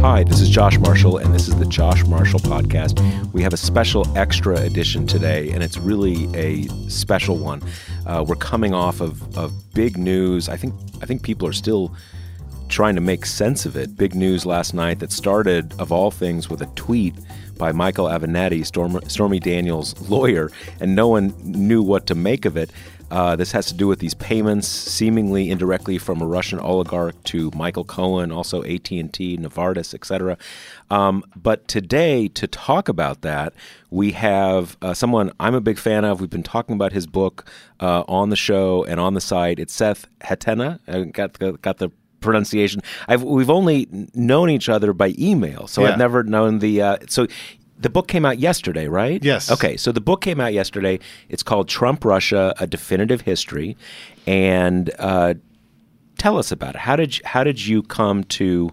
Hi, this is Josh Marshall, and this is the Josh Marshall Podcast. We have a special extra edition today, and it's really a special one. Uh, we're coming off of, of big news. I think I think people are still trying to make sense of it. Big news last night that started, of all things, with a tweet by Michael Avenatti, Storm, Stormy Daniels' lawyer, and no one knew what to make of it. Uh, this has to do with these payments, seemingly indirectly from a Russian oligarch to Michael Cohen, also AT and T, Novartis, etc. Um, but today, to talk about that, we have uh, someone I'm a big fan of. We've been talking about his book uh, on the show and on the site. It's Seth Hettena. I got the, got the pronunciation. I've, we've only known each other by email, so Yeah. I've never known the. Uh, so the book came out yesterday, right? Yes. Okay, so the book came out yesterday. It's called Trump Russia: A Definitive History, and uh, tell us about it. How did you, how did you come to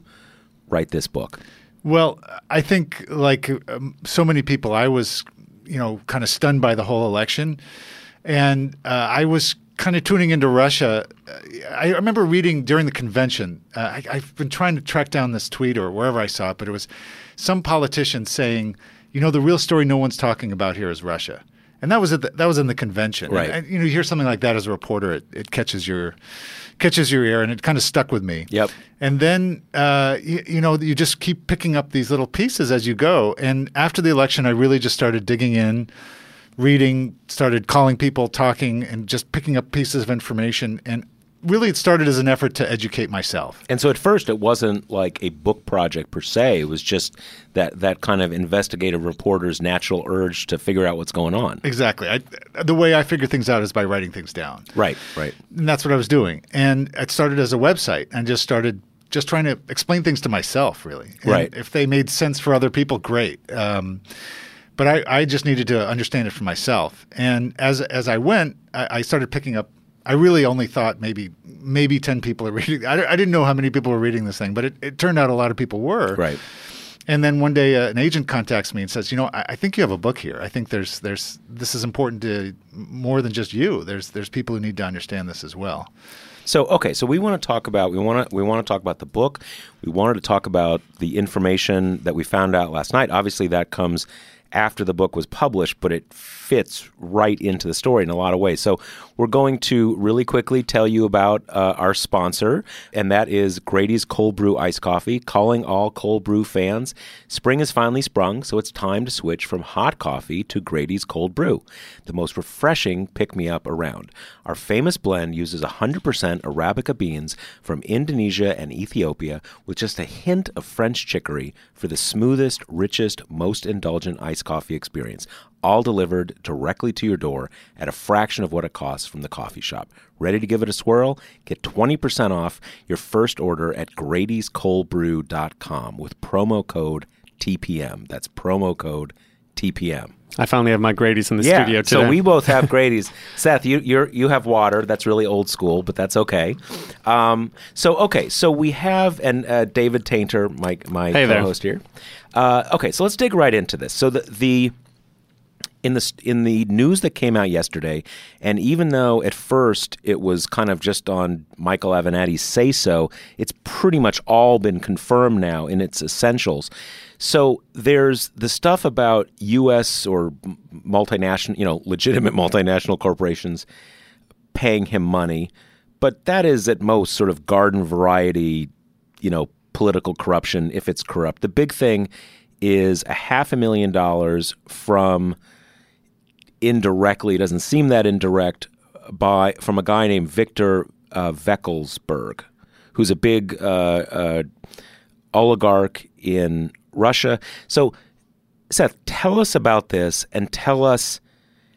write this book? Well, I think like um, so many people, I was, you know, kind of stunned by the whole election, and uh, I was kind of tuning into Russia. Uh, I remember reading during the convention. Uh, I, I've been trying to track down this tweet or wherever I saw it, but it was some politician saying, "You know, the real story no one's talking about here is Russia." And that was at the, that was in the convention. Right. And, and, you know, you hear something like that as a reporter, it, it catches your catches your ear, and it kind of stuck with me. Yep. And then, uh, you, you know, you just keep picking up these little pieces as you go. And after the election, I really just started digging in, reading, started calling people, talking, and just picking up pieces of information. And really, it started as an effort to educate myself. And so at first, it wasn't like a book project per se. It was just that that kind of investigative reporter's natural urge to figure out what's going on. Exactly. I, the way I figure things out is by writing things down. Right. Right. And that's what I was doing. And it started as a website and just started just trying to explain things to myself, really. And Right. If they made sense for other people, great. Um, but I, I just needed to understand it for myself. And as as I went, I, I started picking up. I really only thought maybe maybe ten people are reading. I, I didn't know how many people were reading this thing, but it, it turned out a lot of people were. Right. And then one day, uh, an agent contacts me and says, "You know, I, I think you have a book here. I think there's there's this is important to more than just you. There's there's people who need to understand this as well." So okay, so we want to talk about we want to we want to talk about the book. We wanted to talk about the information that we found out last night. Obviously, that comes after the book was published, but it fits right into the story in a lot of ways. So we're going to really quickly tell you about uh, our sponsor, and that is Grady's Cold Brew Iced Coffee. Calling all cold brew fans, spring has finally sprung, so it's time to switch from hot coffee to Grady's Cold Brew, the most refreshing pick me up around. Our famous blend uses 100% Arabica beans from Indonesia and Ethiopia with just a hint of French chicory for the smoothest, richest, most indulgent iced coffee experience, all delivered directly to your door at a fraction of what it costs from the coffee shop. Ready to give it a swirl? Get 20% off your first order at Grady'sColdBrew.com with promo code TPM. That's promo code TPM. I finally have my Grady's in the Yeah, studio today. so we both have Grady's. Seth, you you're, you have water. That's really old school, but that's okay. Um, so okay, so we have and uh, David Taintor, my my Hey co-host here. Uh, okay, so let's dig right into this. So the the in the in the news that came out yesterday, and even though at first it was kind of just on Michael Avenatti's say so, it's pretty much all been confirmed now in its essentials. So there's the stuff about U.S. or multinational, you know, legitimate multinational corporations paying him money, but that is at most sort of garden variety, you know, political corruption if it's corrupt. The big thing is a half a million dollars from indirectly, it doesn't seem that indirect, by from a guy named Victor uh, who's a big uh, uh, oligarch in Russia. So, Seth, tell us about this and tell us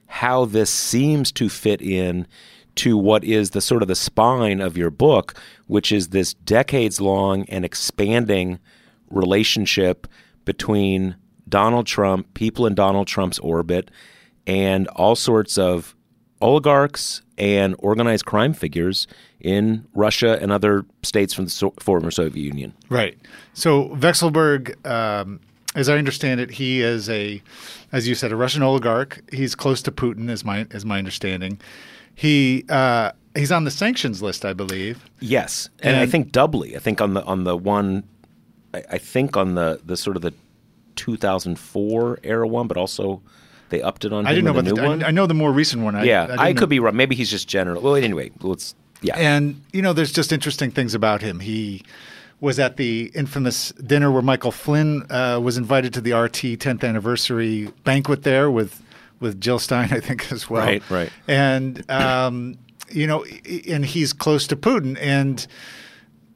how this seems to fit in to what is the sort of the spine of your book, which is this decades long and expanding relationship between Donald Trump, people in Donald Trump's orbit, and all sorts of oligarchs and organized crime figures in Russia and other states from the so- former Soviet Union. Right. So Vekselberg, um, as I understand it, he is a, as you said, a Russian oligarch. He's close to Putin, is my is my understanding. He uh, he's on the sanctions list, I believe. Yes, and, I think doubly. I think on the on the one, I, I think on the the sort of the 2004 era one, but also they upped it on. I didn't know about the the. new one. I, I know the more recent one. I, yeah, I, know- could be wrong. Maybe he's just general. Well, anyway, let's. Yeah, And you know, there's just interesting things about him. He was at the infamous dinner where Michael Flynn uh, was invited to the RT 10th anniversary banquet there with with Jill Stein, I think, as well. Right, right. And um, you know, and he's close to Putin, and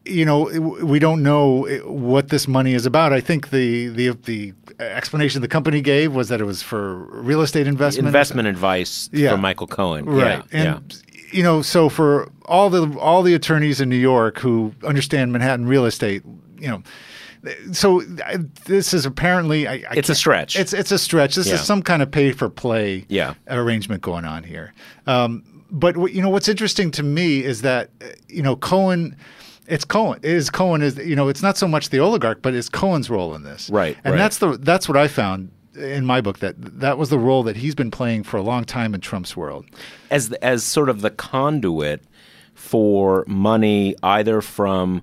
you know, we don't know what this money is about. I think the the the explanation the company gave was that it was for real estate investment. investment advice Yeah. from Michael Cohen. Right. Yeah, and you know, so for all the all the attorneys in New York who understand Manhattan real estate, you know, so I- this is apparently I, I It's a stretch. It's it's a stretch. This Yeah. is some kind of pay for play Yeah. arrangement going on here. Um, but you know what's interesting to me is that you know Cohen. It's Cohen. It is Cohen is you know it's not so much the oligarch, but it's Cohen's role in this. Right, And right. that's the that's what I found in my book that that was the role that he's been playing for a long time in Trump's world. as as sort of the conduit for money either from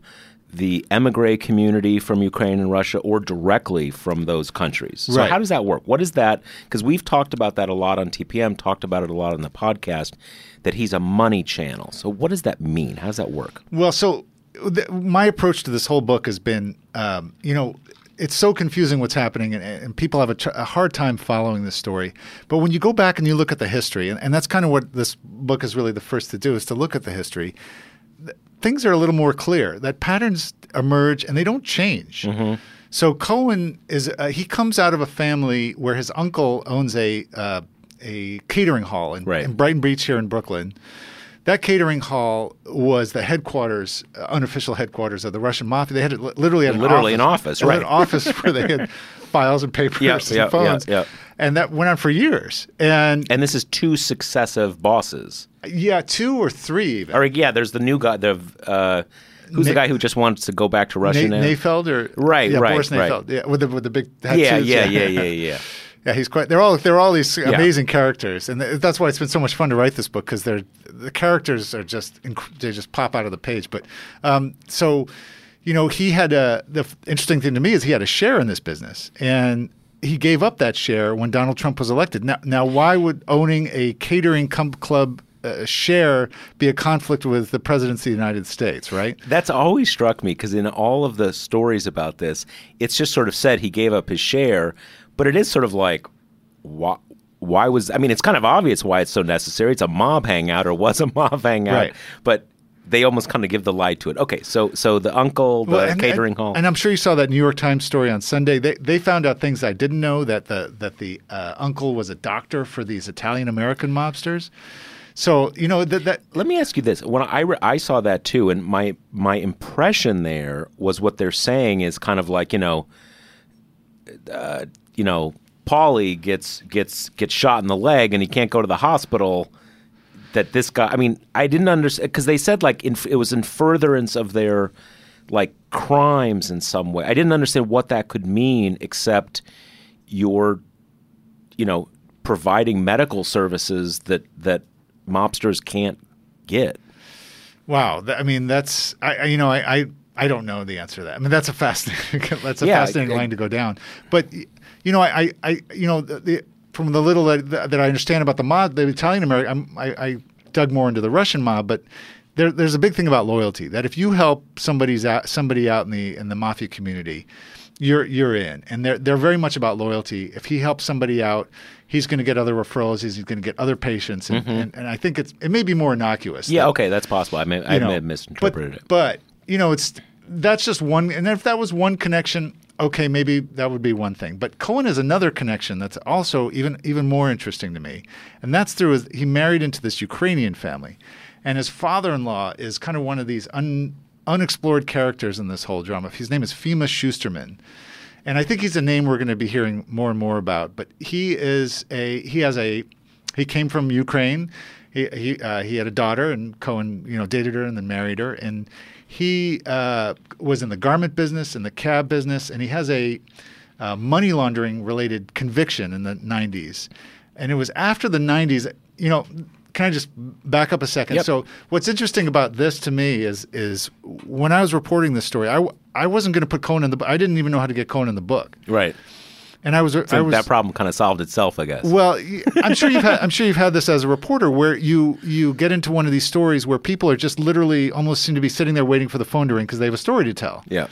the emigre community from Ukraine and Russia or directly from those countries. So Right. how does that work? What is that? Because we've talked about that a lot on TPM, talked about it a lot on the podcast, that he's a money channel. So what does that mean? How does that work? Well, so my approach to this whole book has been, um, you know, it's so confusing what's happening, and, and people have a, tr- a hard time following this story. But when you go back and you look at the history, and, and that's kind of what this book is really the first to do, is to look at the history. th- Things are a little more clear. That patterns emerge and they don't change. So Cohen is uh, he comes out of a family where his uncle owns a uh, a catering hall in, Right. in Brighton Beach here in Brooklyn. That catering hall was the headquarters, uh, unofficial headquarters of the Russian mafia. They had li- literally had Literally an an office, office, They had right. an office where they had files and papers Yeah, and yeah, phones, yeah. and that went on for years. And, And this is two successive bosses. yeah, two or three even. Or yeah, there's the new guy. The uh, who's the guy who just wants to go back to Russia Na- now? Nayfeld or Right, yeah, right, Boris right. Nayfeld, yeah, with the with the big tattoos. yeah, yeah, yeah, yeah, yeah. Yeah, he's quite. They're all they're all these amazing characters, and th- that's why it's been so much fun to write this book because they're the characters are just inc- they just pop out of the page. But um, so, you know, he had a the f- interesting thing to me is he had a share in this business, and he gave up that share when Donald Trump was elected. Now, now, why would owning a catering com- club uh, share be a conflict with the presidency of the United States? Right? That's always struck me because in all of the stories about this, it's just sort of said he gave up his share, but it is sort of like, why? Why was I mean? It's kind of obvious why it's so necessary. It's a mob hangout, or was a mob hangout, Right. but they almost kind of give the lie to it. Okay, so so the uncle, the Well, and- catering and, hall, And I'm sure you saw that New York Times story on Sunday. They they found out things I didn't know that the that the uh, uncle was a doctor for these Italian American mobsters. So you know that that Let me ask you this: When I re- I saw that too, and my my impression there was what they're saying is kind of like you know, uh, you know, Paulie gets gets gets shot in the leg and he can't go to the hospital. That this guy, I mean, I didn't understand because they said like in, it was in furtherance of their like crimes in some way. I didn't understand what that could mean, except you're, you know, providing medical services that that mobsters can't get. wow. I mean that's I, I you know I, I I don't know the answer to that. I mean that's a fascinating that's a Yeah, fascinating I- line to go down. But you know I I, you know the, the from the little that, that I understand about the mob, the Italian American, I, I dug more into the Russian mob, but there, there's a big thing about loyalty. That if you help somebody's out, somebody out in the in the mafia community, you're you're in, and they're they're very much about loyalty. If he helps somebody out, he's going to get other referrals. He's going to get other patients, and, and, and I think it's it may be more innocuous. Mm-hmm. Yeah, okay, that's possible. I may I know, may have misinterpreted but, it. But you know, it's that's just one. And if that was one connection, okay, maybe that would be one thing. But Cohen is another connection that's also even even more interesting to me, and that's through his, he married into this Ukrainian family, and his father-in-law is kind of one of these un, unexplored characters in this whole drama. His name is Fima Schusterman, and I think he's a name we're going to be hearing more and more about. But he is a he has a he came from Ukraine. He he uh, he had a daughter, and Cohen you know dated her and then married her, and he uh, was in the garment business and the cab business, and he has a uh, money laundering related conviction in the 90s. And it was after the 90s, you know, can I just back up a second? Yep. So what's interesting about this to me is is when I was reporting this story, I, I wasn't going to put Cohen in the book. I didn't even know how to get Cohen in the book. Right. And I was So I was that problem kind of solved itself, I guess. well, I'm sure you've had I'm sure you've had this as a reporter where you you get into one of these stories where people are just literally almost seem to be sitting there waiting for the phone to ring because they have a story to tell. yeah.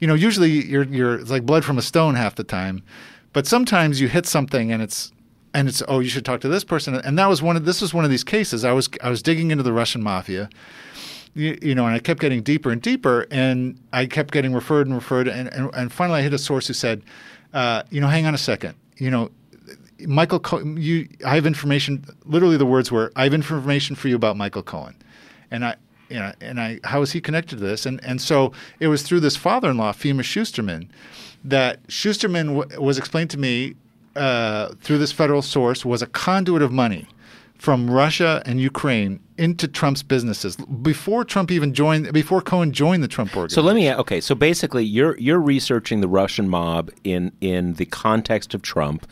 You know, usually you're you're it's like blood from a stone half the time, but sometimes you hit something and it's and it's oh you should talk to this person and that was one of this was one of these cases. I was I was digging into the Russian mafia. You, you know, and I kept getting deeper and deeper, and I kept getting referred and referred, and, and, and finally I hit a source who said, uh, you know, hang on a second, you know, Michael, Co- you, I have information. Literally, the words were, "I have information for you about Michael Cohen," and I, you know, and I, how is he connected to this? And and so it was through this father-in-law, Fima Schusterman, that Schusterman w- was explained to me uh, through this federal source was a conduit of money from Russia and Ukraine into Trump's businesses before Trump even joined, before Cohen joined the Trump organization. So let me okay. So basically, you're you're researching the Russian mob in in the context of Trump.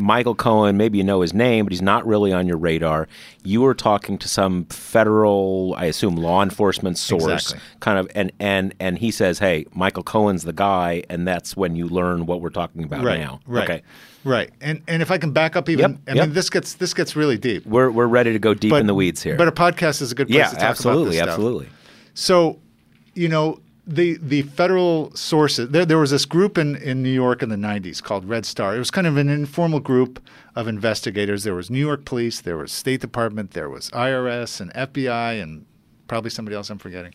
Michael Cohen, maybe you know his name, but he's not really on your radar. You were talking to some federal, I assume, law enforcement source, Exactly. kind of, and and and he says, "Hey, Michael Cohen's the guy," and that's when you learn what we're talking about right, now. right, Okay, right. And and if I can back up even, Yep, I yep. mean, this gets this gets really deep. we're we're ready to go deep in the weeds here. But a podcast is a good place yeah, to talk absolutely, about this stuff. absolutely. So, you know, the the federal sources there there was this group in, in New York in the 90s called Red Star. It was kind of an informal group of investigators. There was New York Police, there was State Department, there was IRS and FBI and probably somebody else I'm forgetting.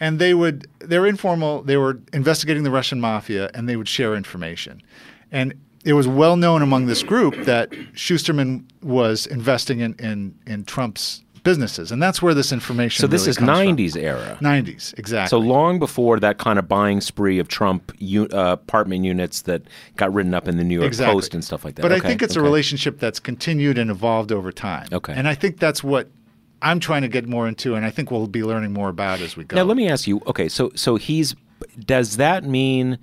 And they would they were informal, they were investigating the Russian mafia and they would share information. And it was well known among this group that Schusterman was investing in, in, in Trump's businesses. And that's where this information So this really is comes from. '90s era. 90s, exactly. So long before that kind of buying spree of Trump u- uh, apartment units that got written up in the New York exactly. Post and stuff like that. But I think it's a relationship that's continued and evolved over time. Okay. And I think that's what I'm trying to get more into, and I think we'll be learning more about as we go. Now let me ask you. Okay, so so he's does that mean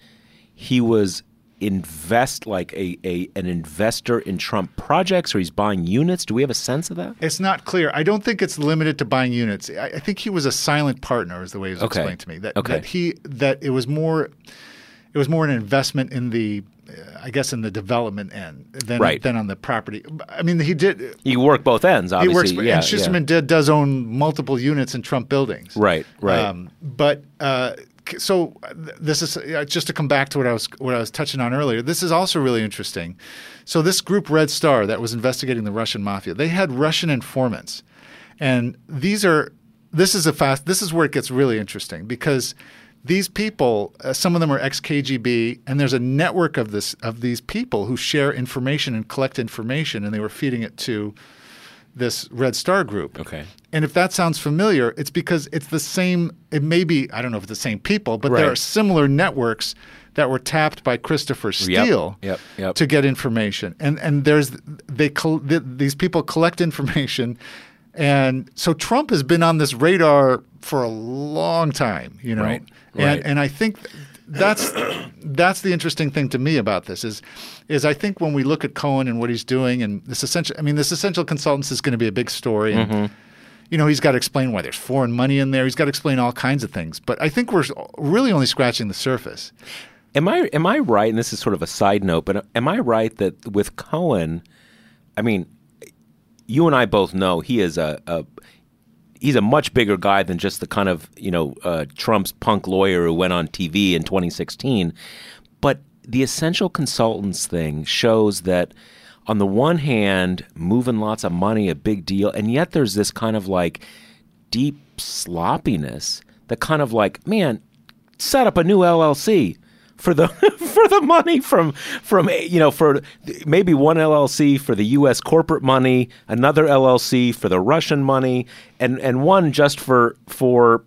he was invest like a, a an investor in Trump projects, or he's buying units? Do we have a sense of that? It's not clear. I don't think it's limited to buying units. I, I think he was a silent partner, is the way it was Okay. explained to me. That, Okay. that he that it was more it was more an investment in the, I guess, in the development end than Right. than on the property. I mean, he did. You work both ends, He works, yeah, and Schusterman did does own multiple units in Trump buildings. Right, right. Um, but uh, so uh, this is uh, just to come back to what I was what I was touching on earlier. This is also really interesting. So this group Red Star that was investigating the Russian mafia, they had Russian informants, and these are this is a fast. This is where it gets really interesting because these people, uh, some of them are ex KGB, and there's a network of this of these people who share information and collect information, and they were feeding it to this Red Star group. Okay. And if that sounds familiar, it's because it's the same. It may be I don't know if it's the same people, but there are similar networks that were tapped by Christopher Steele yep, yep. to get information. And and there's they th- these people collect information, and so Trump has been on this radar for a long time. You know, Right, and right. and I think that's that's the interesting thing to me about this is is I think when we look at Cohen and what he's doing and this essential I mean this essential consultants is going to be a big story and Mm-hmm. you know he's got to explain why there's foreign money in there he's got to explain all kinds of things but I think we're really only scratching the surface Am I am I right? And this is sort of a side note, but am I right that with Cohen, I mean, you and I both know he is a, a he's a much bigger guy than just the kind of you know uh, Trump's punk lawyer who went on TV in 2016. But the essential consultants thing shows that on the one hand, moving lots of money a big deal, and yet there's this kind of like deep sloppiness The kind of like man set up a new LLC for the for the money from from you know for maybe one LLC for the U.S. corporate money, another LLC for the Russian money, and and one just for for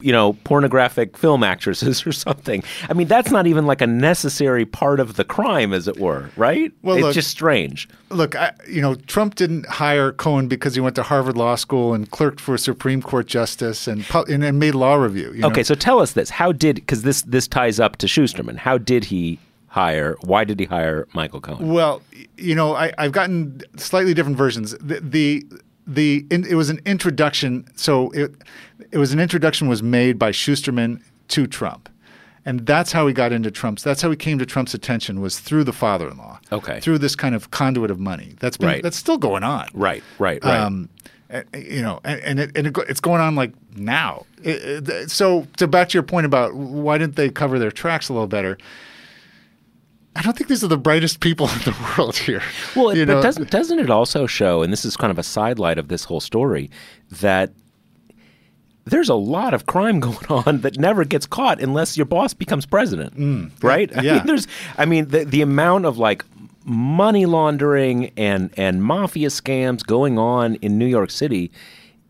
you know pornographic film actresses or something. I mean, that's not even like a necessary part of the crime, as it were, right? Well, it's look- just strange. Look, I, you know, Trump didn't hire Cohen because he went to Harvard Law School and clerked for a Supreme Court justice and and, and made law review. you know? Okay, so tell us this: How did because this this ties up to Schusterman? How did he hire? Why did he hire Michael Cohen? Well, you know, I, I've gotten slightly different versions. The the, the in, it was an introduction. So it it was an introduction was made by Schusterman to Trump, and that's how he got into Trump's. That's how he came to Trump's attention was through the father-in-law. Okay. through this kind of conduit of money. That's been Right. that's still going on. Right, right, right. Um, you know, and, and, it, and it, it's going on like now. It- so, to back to your point about why didn't they cover their tracks a little better? I don't think these are the brightest people in the world here. Well, but doesn't doesn't it also show, and this is kind of a sidelight of this whole story, that there's a lot of crime going on that never gets caught unless your boss becomes president, right? I Mm. yeah. mean, there's, I mean, the the amount of like money laundering and and mafia scams going on in New York City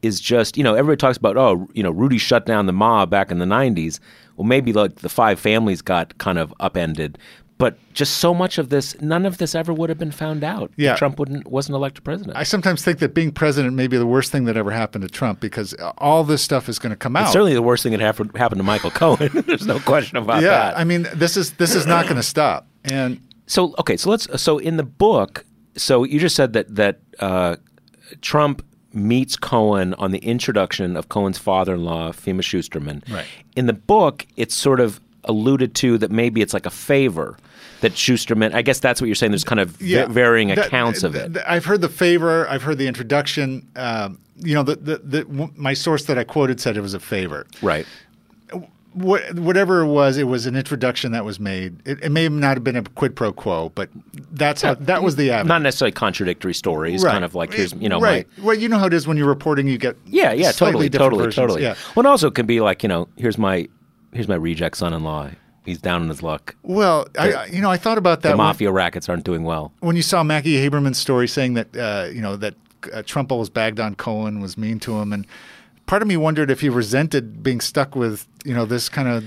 is just, you know, everybody talks about, oh, you know, Rudy shut down the mob back in the '90s. Well, maybe like the five families got kind of upended. But just so much of this, none of this ever would have been found out. if Yeah. Trump wouldn't wasn't elected president. I sometimes think that being president may be the worst thing that ever happened to Trump because all this stuff is going to come out. It's certainly the worst thing that happened happened to Michael Cohen. There's no question about that. yeah. I mean, this is this is not going to stop. And so okay, so let's so in the book, so you just said that that uh, Trump meets Cohen on the introduction of Cohen's father-in-law, Fima Schusterman. Right. In the book, it's sort of alluded to that maybe it's like a favor that Schusterman. I guess that's what you're saying. There's kind of va- varying that- accounts of it. I've heard the favor. I've heard the introduction. Um, you know, the, the, the, w- my source that I quoted said it was a favor. right. What, whatever it was, it was an introduction that was made. It, it may not have been a quid pro quo, but that's how that was the avenue. Not necessarily contradictory stories. Right. Kind of like here's you know my, right. well, you know how it is when you're reporting, you get Yeah, yeah, totally, different totally, versions. totally. Yeah. Well, also can be like you know, here's my here's my reject son-in-law. He's down on his luck. Well, I, I- you know, I thought about that The when- mafia rackets aren't doing well. when you saw Maggie Haberman's story saying that uh, you know that uh, Trump always bagged on Cohen, was mean to him, and part of me wondered if he resented being stuck with you know this kind of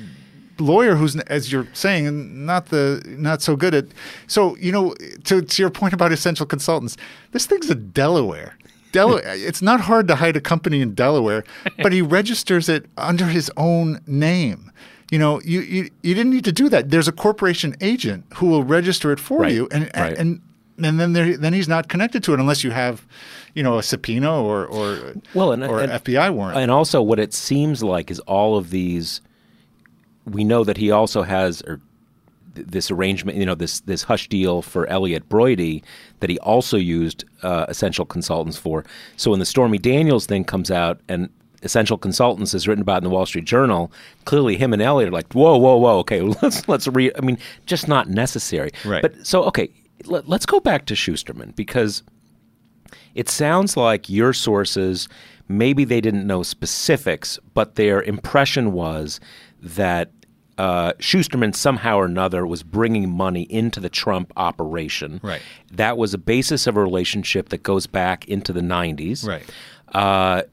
lawyer who's as you're saying not the not so good at so you know to, to your point about essential consultants this thing's a delaware Delaware, it's not hard to hide a company in Delaware, but he registers it under his own name. You know, you, you you didn't need to do that. There's a corporation agent who will register it for Right, you, and right. and and then there, then he's not connected to it unless you have, you know, a subpoena or or Well, and, or and- FBI warrant. And also, what it seems like is all of these. We know that he also has or th- this arrangement, you know, this this hush deal for Elliott Broidy that he also used uh, Essential Consultants for. So when the Stormy Daniels thing comes out and Essential Consultants is written about in the Wall Street Journal, clearly him and Elliott are like, whoa, whoa, whoa, okay, let's let's re. I mean, just not necessary. Right. But so okay, let, let's go back to Schusterman because it sounds like your sources maybe they didn't know specifics, but their impression was that uh, Schusterman somehow or another was bringing money into the Trump operation. Right. That was a basis of a relationship that goes back into the 90s. Right. Uh,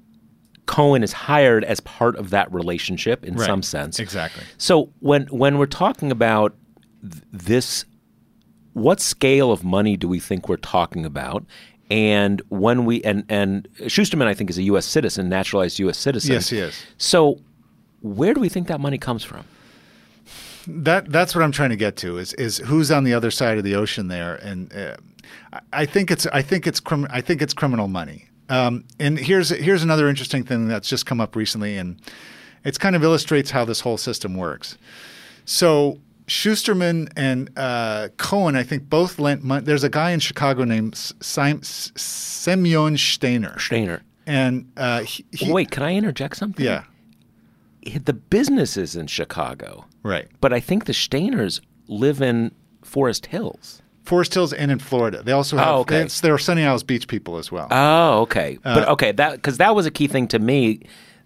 Cohen is hired as part of that relationship in Right. some sense. Exactly. So when when we're talking about th- this, what scale of money do we think we're talking about? And when we and and Schusterman, I think, is a U.S. citizen, naturalized U.S. citizen. Yes, he is. So where do we think that money comes from? That that's what I'm trying to get to is is who's on the other side of the ocean there, and uh, I- think it's I think it's crim- I think it's criminal money. Um, and here's here's another interesting thing that's just come up recently, and it's kind of illustrates how this whole system works. So Schusterman and uh, Cohen, I think, both lent money. There's a guy in Chicago named Sim- Semyon Steiner, Steiner. and uh, he, he- Wait, can I interject something? yeah, The business is in Chicago, right. but I think the Steiners live in Forest Hills. Forest Hills and in Florida. They also have. Oh, okay. it's- they're Sunny Isles Beach people as well. Oh, okay. Uh, but okay, that because that was a key thing to me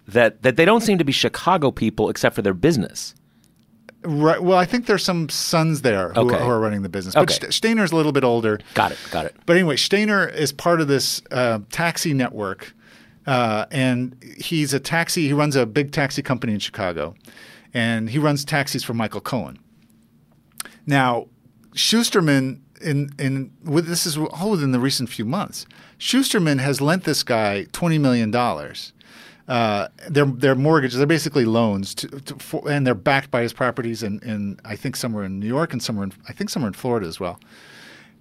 that that they don't seem to be Chicago people except for their business. Right. Well, I think there's some sons there who, Okay. who are running the business. Okay. But St- Steiner's a little bit older. Got it. Got it. But anyway, Steiner is part of this uh, taxi network, uh, and he's a taxi. He runs a big taxi company in Chicago, and he runs taxis for Michael Cohen. Now, Schusterman, in in with this is all within the recent few months. Schusterman has lent this guy twenty million dollars. Uh, their their mortgages they're basically loans to, to, for, and they're backed by his properties in, in I think somewhere in New York and somewhere in I think somewhere in Florida as well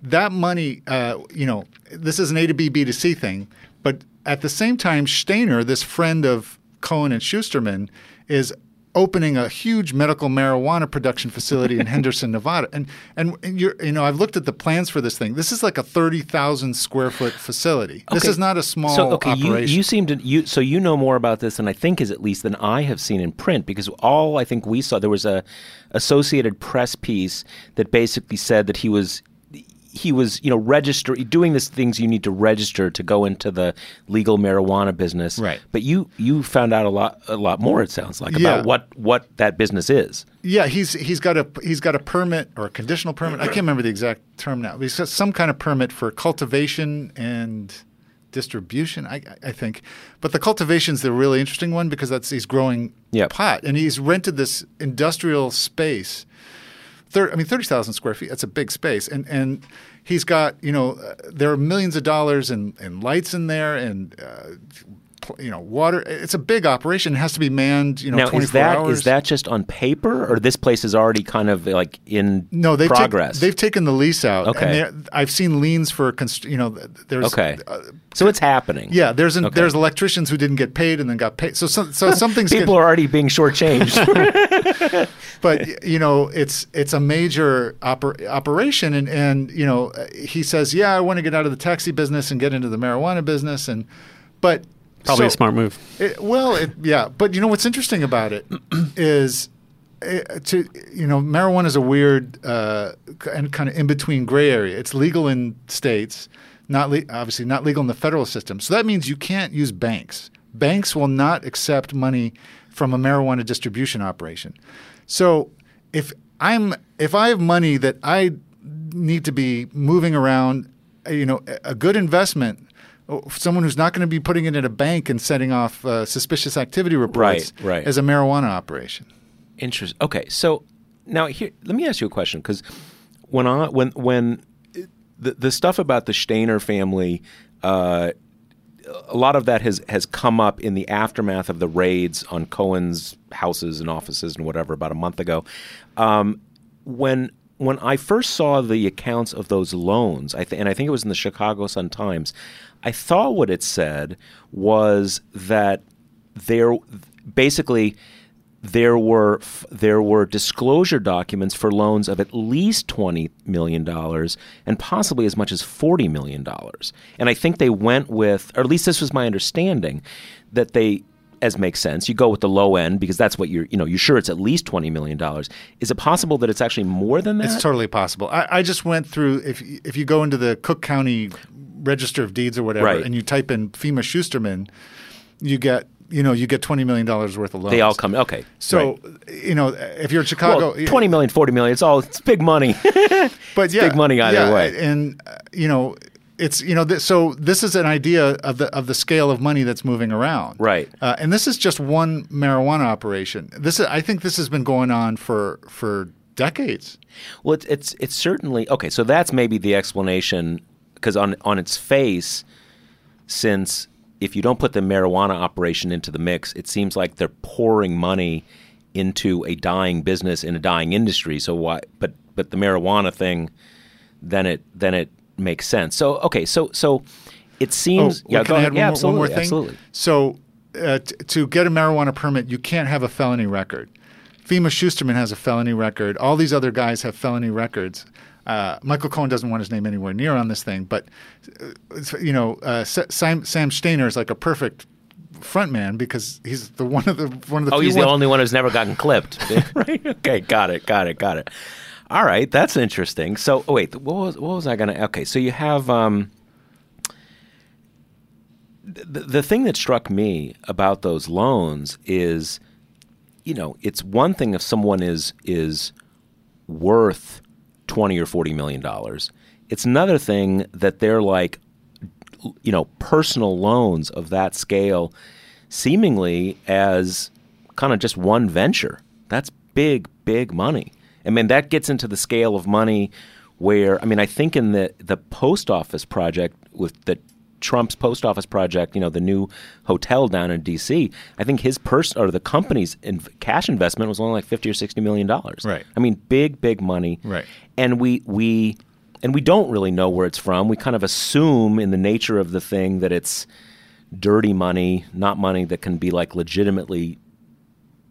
that money, uh, you know, this is an A to B, B to C thing. But at the same time, Steiner, this friend of Cohen and Schusterman, is opening a huge medical marijuana production facility in Henderson, Nevada. And and, you know, I've looked at the plans for this thing. This is like a thirty thousand square foot facility. This is not a small so okay, you, you seem to you so you know more about this than I think is at least than I have seen in print because all I think we saw there was a Associated Press piece that basically said that he was he was you know register doing these things you need to register to go into the legal marijuana business Right. but you you found out a lot a lot more it sounds like Yeah. about what what that business is Yeah, he's he's got a he's got a permit or a conditional permit. I can't remember the exact term now. But he's got some kind of permit for cultivation and distribution. I, I think, but the cultivation's the really interesting one because that's he's growing Yep. pot and he's rented this industrial space. Thir- I mean, thirty thousand square feet. That's a big space, and and he's got you know uh, there are millions of dollars in, in lights in there and. Uh, you know, water. It's a big operation. It has to be manned. You know, now twenty is four that hours. is that just on paper or this place is already kind of like in No, they've progress they've taken the lease out. Okay. I've seen liens for const- you know. There's okay uh, so it's happening yeah, there's an, Okay. there's electricians who didn't get paid and then got paid. So some, so something's people get- are already being shortchanged but you know it's it's a major oper- operation and and you know he says yeah I want to get out of the taxi business and get into the marijuana business and but Probably a smart move. It, well, it, yeah, but you know what's interesting about it is uh, to you know marijuana is a weird uh, and kind of in between gray area. It's legal in states, not le- obviously not legal in the federal system. So that means you can't use banks. Banks will not accept money from a marijuana distribution operation. So if I'm if I have money that I need to be moving around, uh, you know, a good investment. Someone who's not going to be putting it in a bank and setting off uh, suspicious activity reports Right, right. as a marijuana operation. Interesting. Okay, so now here, let me ask you a question because when I when when the the stuff about the Steiner family, uh, a lot of that has has come up in the aftermath of the raids on Cohen's houses and offices and whatever about a month ago. Um, when when I first saw the accounts of those loans, I th- and I think it was in the Chicago Sun Times, I thought what it said was that there basically there were there were disclosure documents for loans of at least twenty million dollars and possibly as much as forty million dollars. And I think they went with, or at least this was my understanding, that they, as makes sense, you go with the low end because that's what you're, you know, you're sure it's at least twenty million dollars. Is it possible that it's actually more than that? It's totally possible. I, I just went through if if you go into the Cook County Register of Deeds or whatever, Right. and you type in Fima Schusterman, you get you know you get twenty million dollars worth of loans. they all come okay. So right. you know if you're in Chicago, well, 20 million, 40 million, it's all it's big money. but yeah, big money either yeah, way. And uh, you know, it's you know, th- so this is an idea of the of the scale of money that's moving around, Right. Uh, and this is just one marijuana operation. This is, I think this has been going on for for decades. Well, it's it's, it's certainly okay. So that's maybe the explanation because on on its face, since if you don't put the marijuana operation into the mix, it seems like they're pouring money into a dying business in a dying industry. So why? But but the marijuana thing, then it then it makes sense. So okay, so so it seems. oh, yeah, can go I ahead. add one, yeah, more, absolutely, one more thing? absolutely. So uh, t- to get a marijuana permit, you can't have a felony record. Fima Schusterman has a felony record. All these other guys have felony records. Uh, Michael Cohen doesn't want his name anywhere near on this thing, but uh, you know, uh, Sam, Sam Steiner is like a perfect front man because he's the one of the one of the Oh, he's the only one who's never gotten clipped. right? Okay, got it, got it, got it. All right, that's interesting. So, oh, wait, what was what was I gonna? Okay, so you have um, the the thing that struck me about those loans is, you know, it's one thing if someone is is worth twenty or forty million dollars. It's another thing that they're like, you know, personal loans of that scale, seemingly as kind of just one venture. That's big, big money. I mean, that gets into the scale of money where I mean, I think in the the post office project with the Trump's post office project, you know, the new hotel down in D.C. I think his person or the company's in cash investment was only like fifty or sixty million dollars. Right. I mean, big, big money. Right. And we we and we don't really know where it's from. We kind of assume in the nature of the thing that it's dirty money, not money that can be like legitimately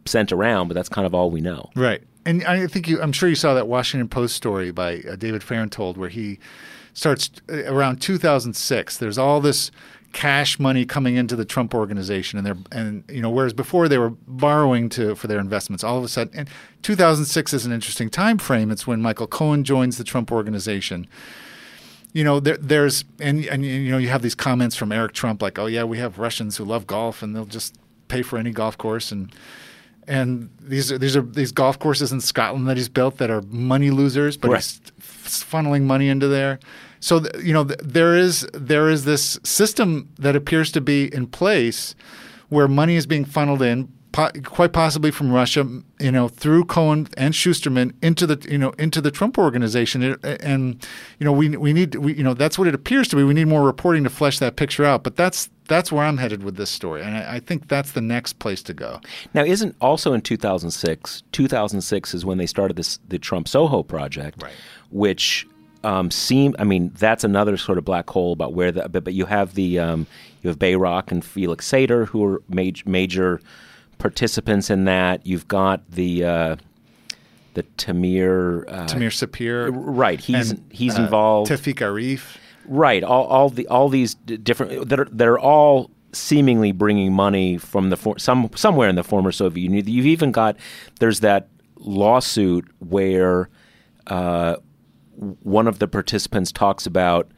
sent around. But that's kind of all we know. Right. And I think you, I'm sure you saw that Washington Post story by uh, David Fahrenthold where he starts uh, around 2006. There's all this cash money coming into the Trump organization, and they're and you know whereas before they were borrowing to for their investments, all of a sudden, and 2006 is an interesting time frame. It's when Michael Cohen joins the Trump organization. You know, there, there's and and you know you have these comments from Eric Trump like, oh yeah, we have Russians who love golf and they'll just pay for any golf course and and these are these are these golf courses in Scotland that he's built that are money losers, but Right. he's funneling money into there. So th- you know th- there is there is this system that appears to be in place where money is being funneled in, po- quite possibly from Russia, you know, through Cohen and Schusterman into the you know into the Trump organization, It- and you know we we need we, you know that's what it appears to be. We need more reporting to flesh that picture out, but that's that's where I'm headed with this story, and I, I think that's the next place to go. Now, isn't also in 2006? 2006 is when they started this the Trump Soho project, Right. which um, seemed. I mean, that's another sort of black hole about where the. But, but you have the um, you have Bayrock and Felix Sater who are major major participants in that. You've got the uh, the Tamir. Uh, Tamir Sapir, right, he's and, he's uh, involved. Tevfik Arif. Right. All, all the all these different that are that are all seemingly bringing money from the for, some somewhere in the former Soviet Union. You've even got there's that lawsuit where uh, one of the participants talks about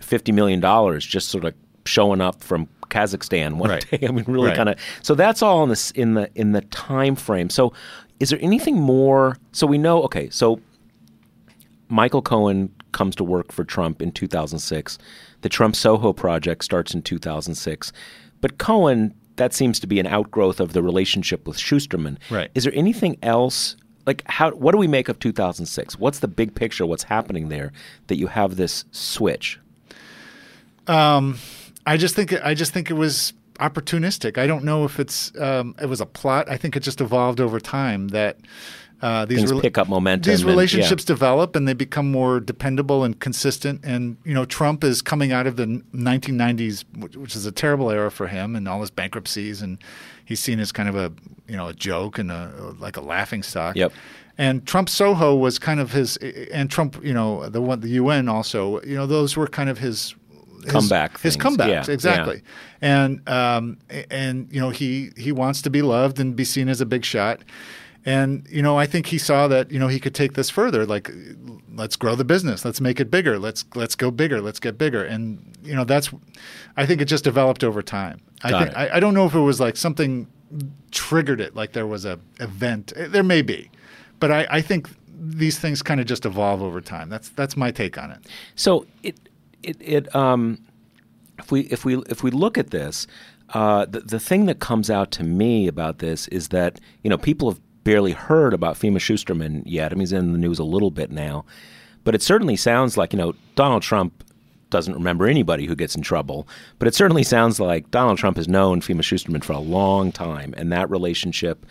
fifty million dollars just sort of showing up from Kazakhstan one Right. day. I mean, really Right. kind of. So that's all in this in the in the time frame. So, is there anything more? So we know. Okay, so Michael Cohen comes to work for Trump in 2006. The Trump Soho project starts in 2006. But Cohen, that seems to be an outgrowth of the relationship with Schusterman. Right. Is there anything else? Like, how? What do we make of 2006? What's the big picture? What's happening there that you have this switch? Um, I just think I just think it was opportunistic. I don't know if it's um, it was a plot. I think it just evolved over time that uh, these rela- pick up momentum. These and- yeah. relationships develop and they become more dependable and consistent. And you know, Trump is coming out of the 1990s, which- which is a terrible era for him, and all his bankruptcies, and he's seen as kind of a you know a joke and a like a laughing stock. Yep. And Trump Soho was kind of his, and Trump, you know, the one the UN also, you know, those were kind of his. His Comeback his things. comebacks, Yeah, exactly, and um, and you know he he wants to be loved and be seen as a big shot, and you know I think he saw that you know he could take this further. Like, let's grow the business, let's make it bigger, let's let's go bigger, let's get bigger, and you know that's, I think it just developed over time. I think. I, I don't know if it was like something triggered it, like there was a event. There may be, but I, I think these things kind of just evolve over time. That's that's my take on it. So it it it um if we if we if we look at this, uh, the the thing that comes out to me about this is that you know people have barely heard about Fima Schusterman yet. I mean, he's in the news a little bit now, but it certainly sounds like you know Donald Trump doesn't remember anybody who gets in trouble, but it certainly sounds like Donald Trump has known Fima Schusterman for a long time, and that relationship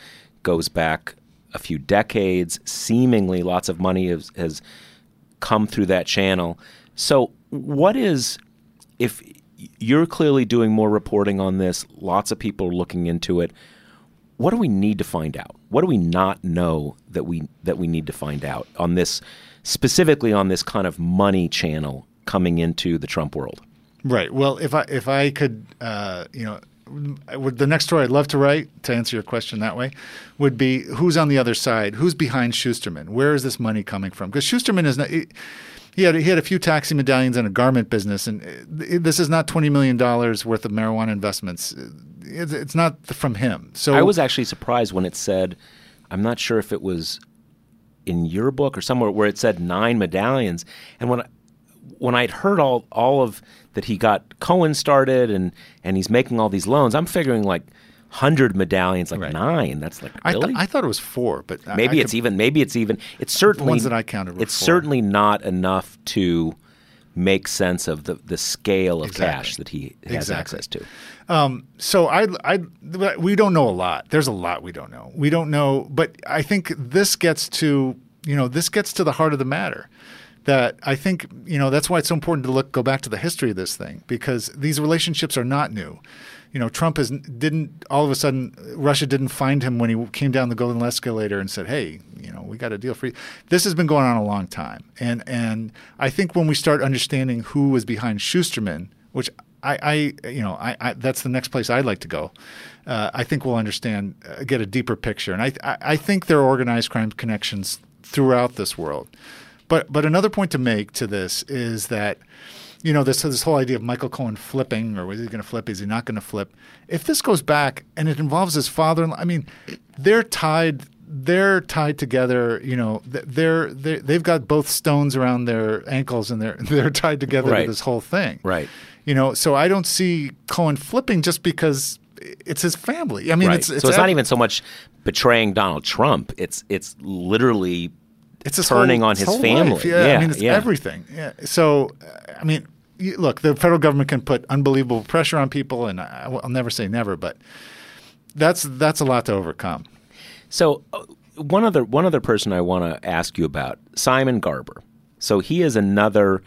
goes back a few decades. Seemingly, lots of money has, has come through that channel. So, what is if you're clearly doing more reporting on this? Lots of people are looking into it. What do we need to find out? What do we not know that we that we need to find out on this specifically on this kind of money channel coming into the Trump world? Right. Well, if I if I could, uh, you know, the next story I'd love to write to answer your question that way would be who's on the other side, who's behind Schusterman, where is this money coming from? Because Schusterman is not. He, he had he had a few taxi medallions and a garment business, and uh, this is not twenty million dollars worth of marijuana investments. It's, it's not from him. So I was actually surprised when it said, I'm not sure if it was in your book or somewhere where it said nine medallions, and when I, when I'd heard all all of that he got Cohen started and and he's making all these loans, I'm figuring like hundred medallions, like Right. nine. That's like I, th- I thought it was four, but maybe I it's could- even. Maybe it's even. It's certainly ones that I counted It's four. certainly not enough to make sense of the the scale of Exactly. cash that he has Exactly. access to. Um, so I, I, we don't know a lot. There's a lot we don't know. We don't know, but I think this gets to, you know, this gets to the heart of the matter. That I think, you know, that's why it's so important to look, go back to the history of this thing because these relationships are not new. You know, Trump is didn't all of a sudden Russia didn't find him when he came down the golden escalator and said, "Hey, you know, we got a deal for you." This has been going on a long time, and and I think when we start understanding who was behind Shusterman, which I, I you know, I, I that's the next place I'd like to go. Uh, I think we'll understand, uh, get a deeper picture, and I, I I think there are organized crime connections throughout this world. But but another point to make to this is that you know this this whole idea of Michael Cohen flipping or is he going to flip? Is he not going to flip? If this goes back and it involves his father, in law, I mean, they're tied. They're tied together. You know, they're, they're they've got both stones around their ankles and they're they're tied together Right. to this whole thing. Right. You know, so I don't see Cohen flipping just because it's his family. I mean, right. it's, it's so it's not even so much betraying Donald Trump. It's it's literally it's turning whole- on his family. life. Yeah, I mean, it's yeah. everything. Yeah. So, I mean, look, the federal government can put unbelievable pressure on people, and I, I'll never say never, but that's that's a lot to overcome. So uh, one other one other person I want to ask you about Simon Garber. So he is another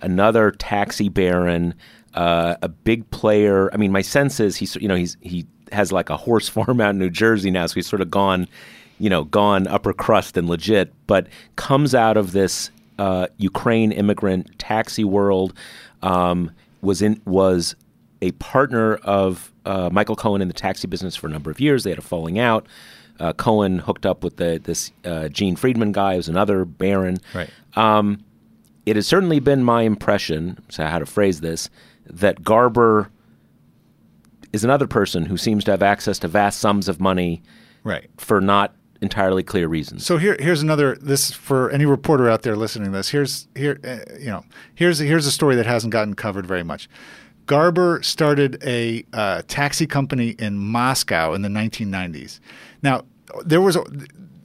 another taxi baron, uh, a big player. I mean, my sense is he's you know he's he has like a horse farm out in New Jersey now, so he's sort of gone, you know, gone upper crust and legit, but comes out of this uh, Ukraine immigrant taxi world. Um, was in was a partner of uh, Michael Cohen in the taxi business for a number of years. They had a falling out. Uh, Cohen hooked up with the, this uh, Gene Freidman guy, who's another baron. Right. Um, it has certainly been my impression, so how to phrase this, that Garber is another person who seems to have access to vast sums of money Right. for not entirely clear reasons. So here, here's another. This for any reporter out there listening to this. Here's here, uh, you know, here's here's a story that hasn't gotten covered very much. Garber started a uh, taxi company in Moscow in the 1990s. Now there was a,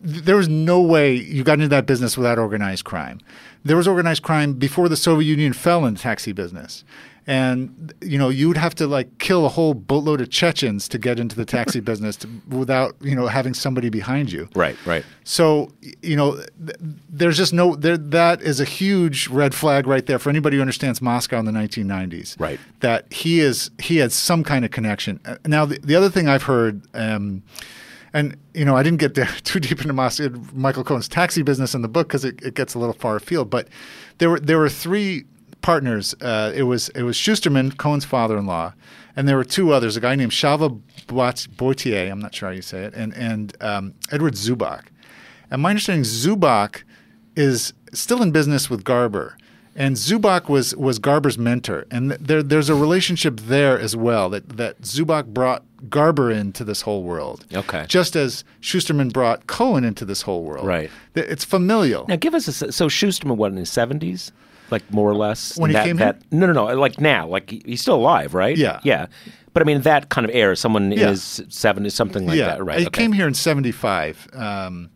there was no way you got into that business without organized crime. There was organized crime before the Soviet Union fell in the taxi business. And you know you'd have to like kill a whole boatload of Chechens to get into the taxi business to, without you know having somebody behind you. right, right. So you know, th- there's just no there. That is a huge red flag right there for anybody who understands Moscow in the 1990s. Right. That he is he had some kind of connection. Uh, Now the, the other thing I've heard. Um, and you know, I didn't get too deep into Moscow, Michael Cohen's taxi business in the book because it, it gets a little far afield. But there were there were three partners. Uh, it was it was Shusterman, Cohen's father-in-law, and there were two others. A guy named Shava Boit- Boitier, I'm not sure how you say it, and and um, Edward Zubak. And my understanding, Zubak is still in business with Garber. And Zubak was, was Garber's mentor. And there, there's a relationship there as well that, that Zubak brought Garber into this whole world. Okay. Just as Shusterman brought Cohen into this whole world. Right. It's familial. Now, give us a so Shusterman what in his seventies, like more or less. When he came that, No, no, no. Like now, like he's still alive, right? Yeah. yeah. But I mean, that kind of era, someone Yeah. his seventies, something like yeah. that, right? He okay. came here in 75. Um,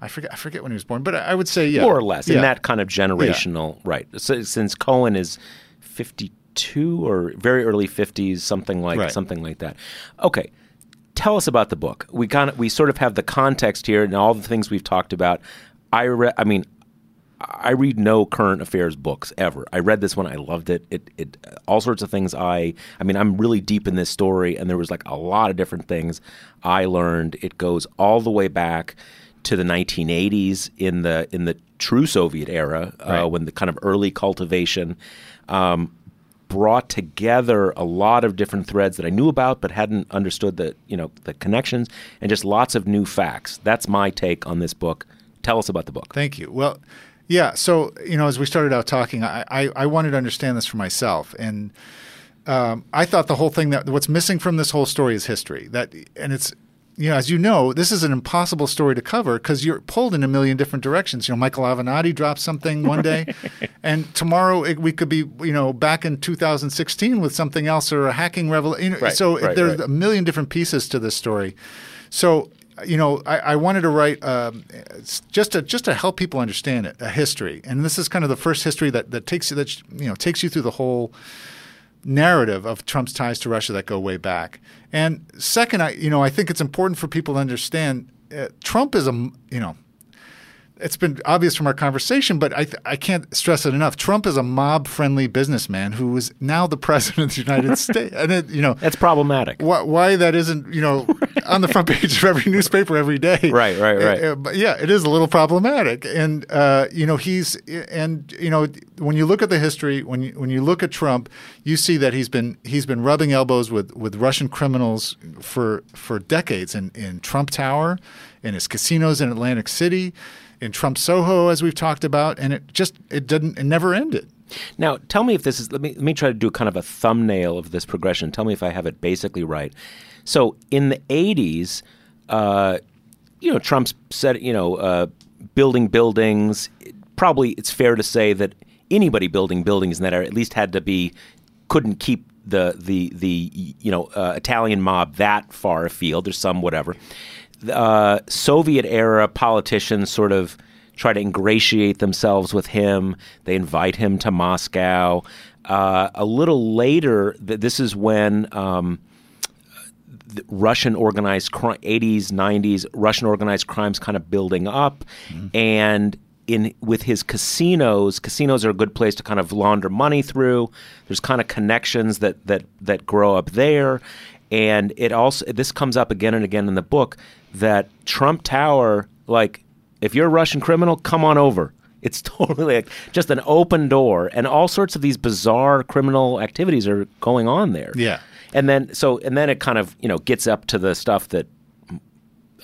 I forget, I forget when he was born, but I I would say, yeah. more or less in that kind of generational, right? So, since Cohen is fifty-two or very early fifties, something like Right. something like that. Okay. Tell us about the book. We kind of we sort of have the context here and all the things we've talked about. I re- I mean, I read no current affairs books ever. I read this one. I loved it. It, it, all sorts of things. I, I mean, I'm really deep in this story, and there was like a lot of different things I learned. It goes all the way back to the 1980s in the in the true Soviet era, Right. uh, when the kind of early cultivation. Um, brought together a lot of different threads that I knew about but hadn't understood the you know the connections and just lots of new facts. That's my take on this book. Tell us about the book. Thank you. Well, yeah. So you know, as we started out talking, I I, I wanted to understand this for myself, and um, I thought the whole thing that what's missing from this whole story is history. That and it's you know, as you know, this is an impossible story to cover because you're pulled in a million different directions. You know, Michael Avenatti drops something one day, and tomorrow it, we could be, you know, back in 2016 with something else or a hacking revolution. You know, Right, so right, there's right. a million different pieces to this story. So you know, I, I wanted to write um, just to just to help people understand it, a history, and this is kind of the first history that that takes you that you know takes you through the whole narrative of Trump's ties to Russia that go way back. And second, I you know I think it's important for people to understand uh, Trump is a you know it's been obvious from our conversation, but I, th- I can't stress it enough. Trump is a mob-friendly businessman who is now the president of the United States, and it, you know That's problematic. why, why that isn't you know on the front page of every newspaper every day. Right, right, right. Uh, but yeah, it is a little problematic, and uh, you know he's and you know when you look at the history, when you when you look at Trump, you see that he's been he's been rubbing elbows with with Russian criminals for for decades in in Trump Tower, in his casinos in Atlantic City. In Trump Soho, as we've talked about, and it just it didn't it never ended. Now, tell me if this is. Let me let me try to do kind of a thumbnail of this progression. Tell me if I have it basically right. So, in the '80s, uh, you know, Trump's said, you know, uh, building buildings. Probably, it's fair to say that anybody building buildings in that area at least had to be couldn't keep the the the you know uh, Italian mob that far afield. There's some whatever. Uh, Soviet era politicians sort of try to ingratiate themselves with him. They invite him to Moscow. Uh, a little later, th- this is when um, the Russian organized crime, 80s, 90s, Russian organized crimes kind of building up, and in with his casinos, casinos are a good place to kind of launder money through. There's kind of connections that that that grow up there, and it also this comes up again and again in the book that Trump Tower, like if you're a Russian criminal, come on over. It's totally like just an open door, and all sorts of these bizarre criminal activities are going on there. Yeah. And then so and then it kind of you know gets up to the stuff that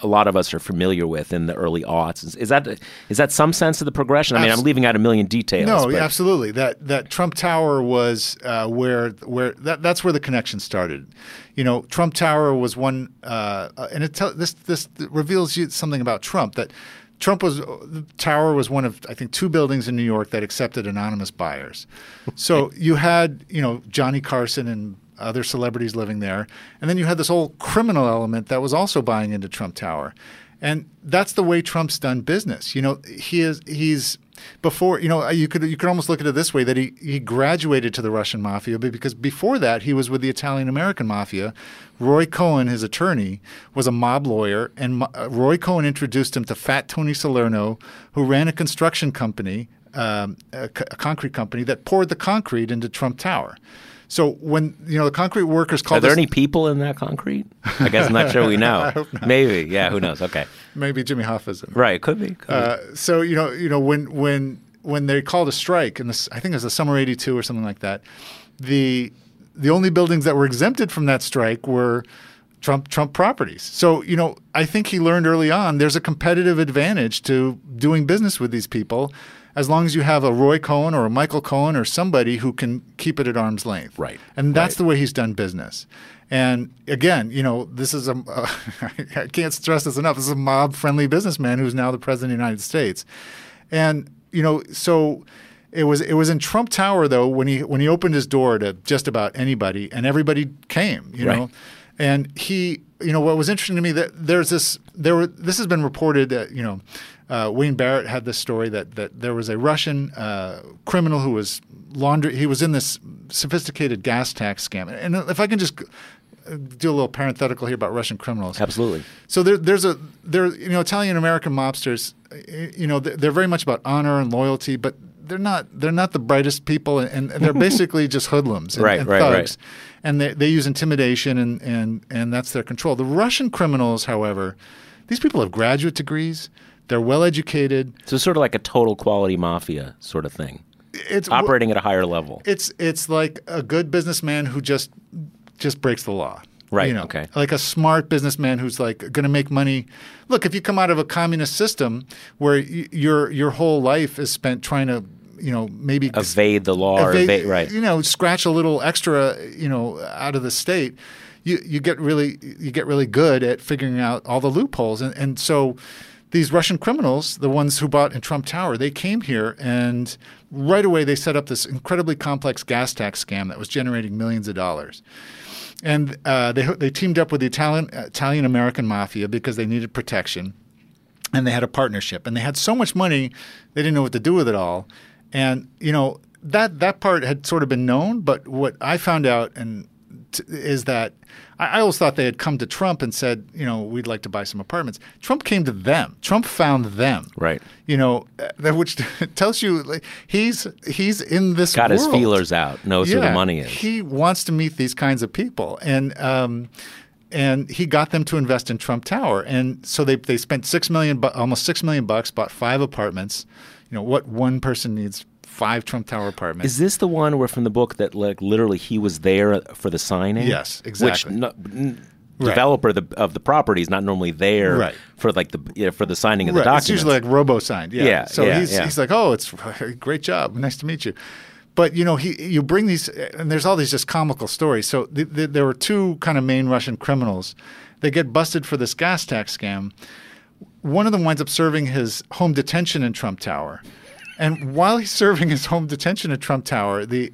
a lot of us are familiar with in the early aughts. Is, is that is that some sense of the progression? I mean, Abs- I'm leaving out a million details. No, but- absolutely. That that Trump Tower was uh, where where that, that's where the connection started. You know, Trump Tower was one, uh, uh, and it tell, this this reveals you something about Trump that. Trump was the tower was one of I think two buildings in New York that accepted anonymous buyers. So you had you know Johnny Carson and other celebrities living there, and then you had this whole criminal element that was also buying into Trump Tower, and that's the way Trump's done business. You know, he is he's before you know you could you could almost look at it this way that he he graduated to the Russian mafia because before that he was with the Italian American mafia. Roy Cohn, his attorney, was a mob lawyer, and uh, Roy Cohn introduced him to Fat Tony Salerno, who ran a construction company, um, a concrete company that poured the concrete into Trump Tower. So when you know the concrete workers called Are there any people in that concrete? I guess I'm not sure we know. hope not. Maybe, yeah. Who knows? Okay, maybe Jimmy Hoffa is in it. right. Could be. Could be. Uh, so you know, you know when when when they called a strike, and this I think it was the summer '82 or something like that. The the only buildings that were exempted from that strike were Trump Trump properties. So you know, I think he learned early on there's a competitive advantage to doing business with these people. As long as you have a Roy Cohn or a Michael Cohen or somebody who can keep it at arm's length, Right, And that's right. the way he's done business. And again, you know, this is a, I can't stress this enough. This is a mob friendly businessman who's now the president of the United States. And, you know, so it was it was in Trump Tower though when he when he opened his door to just about anybody and everybody came, you Right. know. And he, you know, what was interesting to me that there's this there were this has been reported that, you know, uh, Wayne Barrett had this story that that there was a Russian uh, criminal who was laundry. He was in this sophisticated gas tax scam. And if I can just do a little parenthetical here about Russian criminals. Absolutely. So there, there's a there you know Italian American mobsters, you know they're, they're very much about honor and loyalty, but they're not they're not the brightest people, and, and they're basically just hoodlums and, Right, and right, thugs, right. and they they use intimidation and and and that's their control. The Russian criminals, however, these people have graduate degrees. They're well educated. So sort of like a total quality mafia sort of thing, It's operating at a higher level. It's it's like a good businessman who just just breaks the law. Right, You know, okay. Like a smart businessman who's like going to make money. Look, if you come out of a communist system where y- your your whole life is spent trying to you know, maybe evade the law or evade, right? You know, scratch a little extra, you know, out of the state. You you get really you get really good at figuring out all the loopholes, and and so these Russian criminals, the ones who bought in Trump Tower, they came here and right away they set up this incredibly complex gas tax scam that was generating millions of dollars. And uh, they they teamed up with the Italian Italian American mafia because they needed protection, and they had a partnership. And they had so much money, they didn't know what to do with it all. And you know that that part had sort of been known, but what I found out and t- is that I, I always thought they had come to Trump and said, you know, we'd like to buy some apartments. Trump came to them. Trump found them. Right. You know, uh, which tells you like, he's he's in this got world. his feelers out, knows yeah, who the money is. He wants to meet these kinds of people, and um, and he got them to invest in Trump Tower, and so they they spent six million, bu- almost six million bucks, bought five apartments. You know what one person needs five Trump Tower apartments. Is this the one where from the book that like literally he was there for the signing? Yes, exactly. Which no, n- developer of the, of the property is not normally there Right. for like the you know, for the signing of the right. documents. It's usually like robo signed. Yeah. Yeah, So yeah, he's yeah. he's like, oh, it's great job, nice to meet you. But you know, he you bring these, and there's all these just comical stories. So th- th- there were two kind of main Russian criminals. They get busted for this gas tax scam. One of them winds up serving his home detention in Trump Tower, and while he's serving his home detention at Trump Tower, the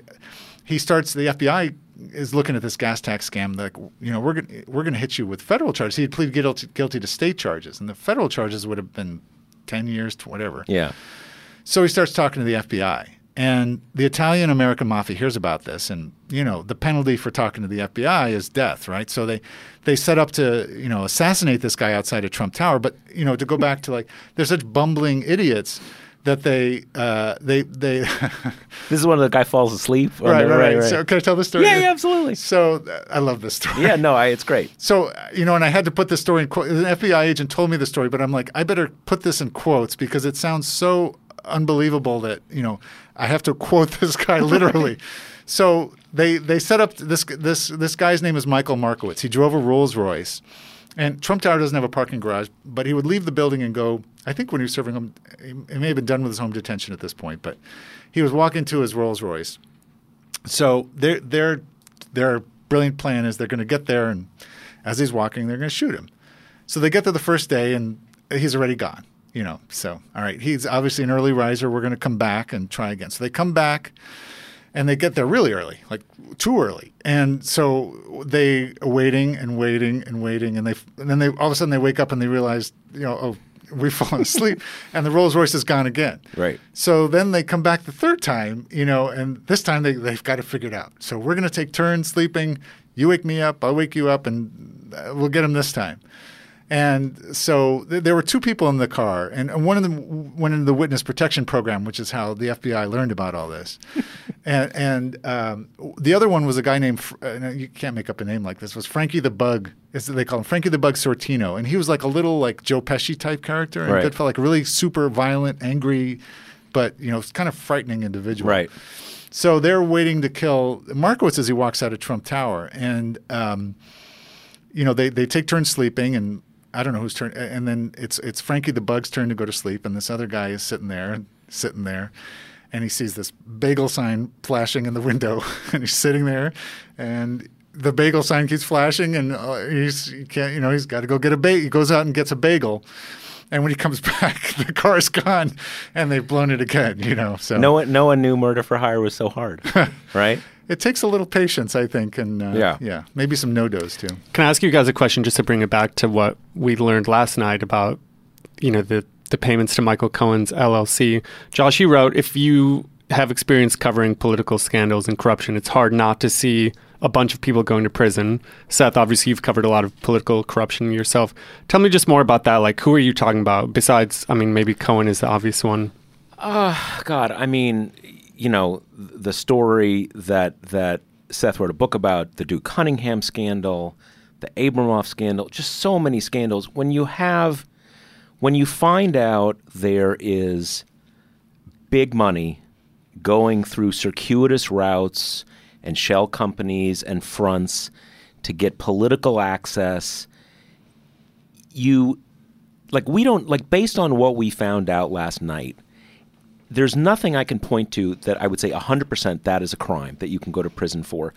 he starts the FBI is looking at this gas tax scam. Like, you know, we're gonna we're gonna hit you with federal charges. He pleaded guilty, guilty to state charges, and the federal charges would have been ten years to whatever. yeah. So he starts talking to the FBI, and the Italian American mafia hears about this, and you know the penalty for talking to the FBI is death, right? So they they set up to you know assassinate this guy outside of Trump Tower, but you know to go back to like they're such bumbling idiots that they uh, they they This is when the guy falls asleep. right, the- right right So can I tell the story? yeah, yeah, absolutely. So uh, I love this story. Yeah, no, I, it's great. So uh, you know, and I had to put this story in quotes. An FBI agent told me the story, but I'm like, I better put this in quotes because it sounds so unbelievable that you know I have to quote this guy literally. so they they set up this this this guy's name is Michael Markowitz. He drove a Rolls Royce, and Trump Tower doesn't have a parking garage, but he would leave the building and go. I think when he was serving him, he may have been done with his home detention at this point, but he was walking to his Rolls Royce. So their their their brilliant plan is they're going to get there, and as he's walking, they're going to shoot him. So they get there the first day, and he's already gone. You know, so all right, he's obviously an early riser. We're going to come back and try again. So they come back, and they get there really early, like too early. And so they waiting and waiting and waiting, and they and then they all of a sudden they wake up and they realize, you know, oh, we've fallen asleep, and the Rolls Royce is gone again. Right. So then they come back the third time, you know, and this time they, they've got it figured out. So we're going to take turns sleeping. You wake me up, I'll wake you up, and uh, we'll get him this time. And so th- there were two people in the car, and, one of them went into the witness protection program, which is how the FBI learned about all this. and and um, the other one was a guy named uh, you can't make up a name like this, was Frankie the Bug. Is they call him Frankie the Bug Sciortino, and he was like a little like Joe Pesci type character, and Right. Goodfellas, like a really super violent, angry, but you know, kind of frightening individual. Right. So they're waiting to kill Markowitz as he walks out of Trump Tower, and um, you know they they take turns sleeping, and I don't know whose turn, and then it's it's Frankie the Bug's turn to go to sleep, and this other guy is sitting there, sitting there, and he sees this bagel sign flashing in the window, and he's sitting there, and the bagel sign keeps flashing, and uh, he's he can't you know he's got to go get a bagel. He goes out and gets a bagel. And when he comes back, the car's gone, and they've blown it again. You know, so No one, no one knew Murder for Hire was so hard, right? It takes a little patience, I think, and uh, Yeah. yeah, maybe some NoDoz too. Can I ask you guys a question just to bring it back to what we learned last night about, you know, the the payments to Michael Cohen's LLC? Josh, you wrote if you have experience covering political scandals and corruption, it's hard not to see a bunch of people going to prison. Seth, obviously, you've covered a lot of political corruption yourself. Tell me just more about that. Like, who are you talking about? Besides, I mean, maybe Cohen is the obvious one. God, I mean, you know, the story that that Seth wrote a book about the Duke Cunningham scandal, the Abramoff scandal, just so many scandals. When you have, when you find out there is big money going through circuitous routes and shell companies and fronts to get political access, you like we don't like based on what we found out last night there's nothing I can point to that I would say 100% that is a crime that you can go to prison for.